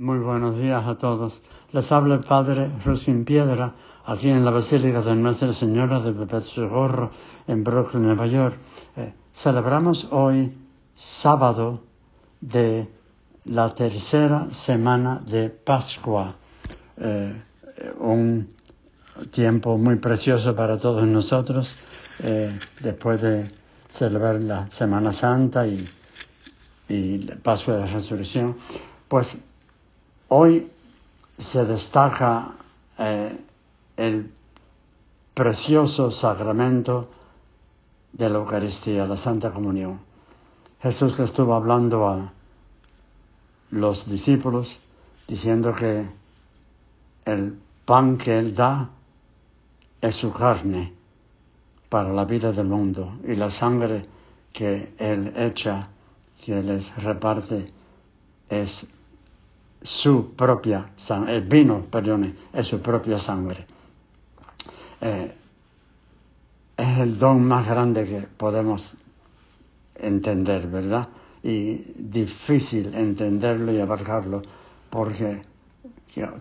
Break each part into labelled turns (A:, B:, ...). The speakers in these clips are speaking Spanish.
A: Muy buenos días a todos. Les habla el Padre Rusin Piedra, aquí en la Basílica de Nuestra Señora de Pepet en Brooklyn, Nueva York. Eh, celebramos hoy, sábado, de la tercera semana de Pascua. Eh, un tiempo muy precioso para todos nosotros, eh, después de celebrar la Semana Santa y, y la Pascua de la Resurrección. Pues Hoy se destaca eh, el precioso sacramento de la Eucaristía, la Santa Comunión. Jesús le estuvo hablando a los discípulos diciendo que el pan que Él da es su carne para la vida del mundo y la sangre que Él echa, que les reparte, es su propia sangre, el vino, perdone, es su propia sangre. Eh, es el don más grande que podemos entender, ¿verdad? Y difícil entenderlo y abarcarlo, porque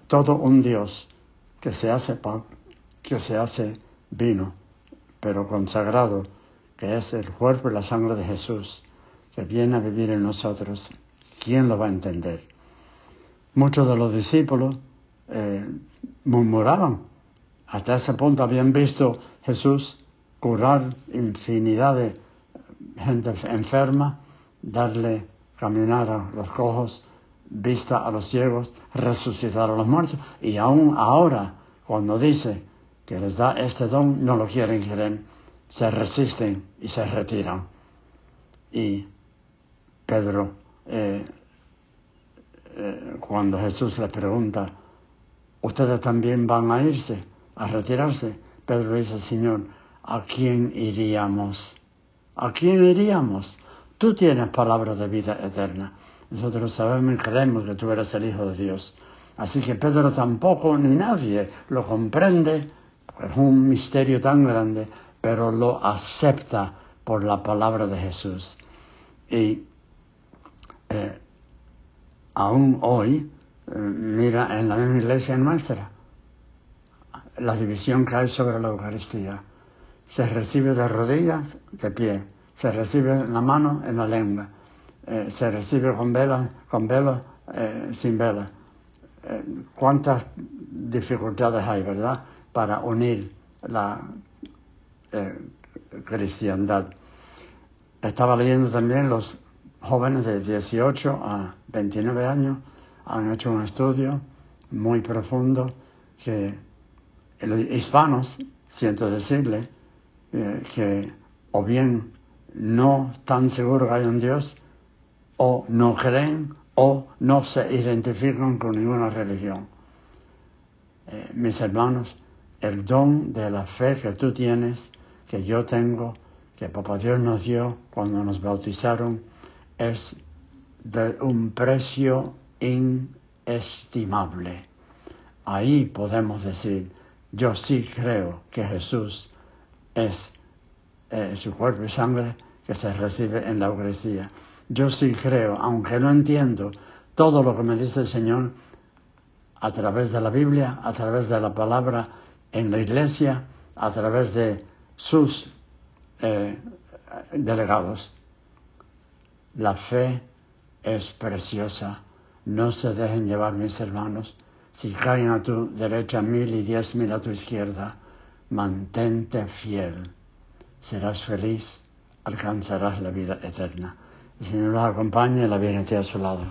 A: todo un Dios que se hace pan, que se hace vino, pero consagrado, que es el cuerpo y la sangre de Jesús, que viene a vivir en nosotros, ¿quién lo va a entender? Muchos de los discípulos eh, murmuraban. Hasta ese punto habían visto Jesús curar infinidad de gente enferma, darle caminar a los cojos, vista a los ciegos, resucitar a los muertos. Y aún ahora, cuando dice que les da este don, no lo quieren, quieren, se resisten y se retiran. Y Pedro eh, cuando Jesús le pregunta, ¿ustedes también van a irse, a retirarse? Pedro dice, Señor, ¿a quién iríamos? ¿A quién iríamos? Tú tienes palabra de vida eterna. Nosotros sabemos y creemos que tú eres el Hijo de Dios. Así que Pedro tampoco ni nadie lo comprende, es un misterio tan grande, pero lo acepta por la palabra de Jesús. Y eh, aún hoy, eh, mira en la misma iglesia nuestra, la división que hay sobre la Eucaristía. Se recibe de rodillas, de pie, se recibe en la mano, en la lengua, eh, se recibe con vela, con vela, eh, sin vela. ¿Cuántas dificultades hay, verdad?, para unir la cristiandad. Estaba leyendo también los jóvenes de 18 a 29 años han hecho un estudio muy profundo que los hispanos, siento decirle, eh, que o bien no están seguros que hay un Dios, o no creen, o no se identifican con ninguna religión. Eh, mis hermanos, el don de la fe que tú tienes, que yo tengo, que Papá Dios nos dio cuando nos bautizaron, es de un precio inestimable. Ahí podemos decir, yo sí creo que Jesús es eh, su cuerpo y sangre que se recibe en la Eucaristía. Yo sí creo, aunque no entiendo todo lo que me dice el Señor a través de la Biblia, a través de la palabra en la iglesia, a través de sus eh, delegados. La fe es preciosa. No se dejen llevar, mis hermanos. Si caen a tu derecha mil y diez mil a tu izquierda, mantente fiel. Serás feliz, alcanzarás la vida eterna. El Señor los acompañe y la viene a su lado.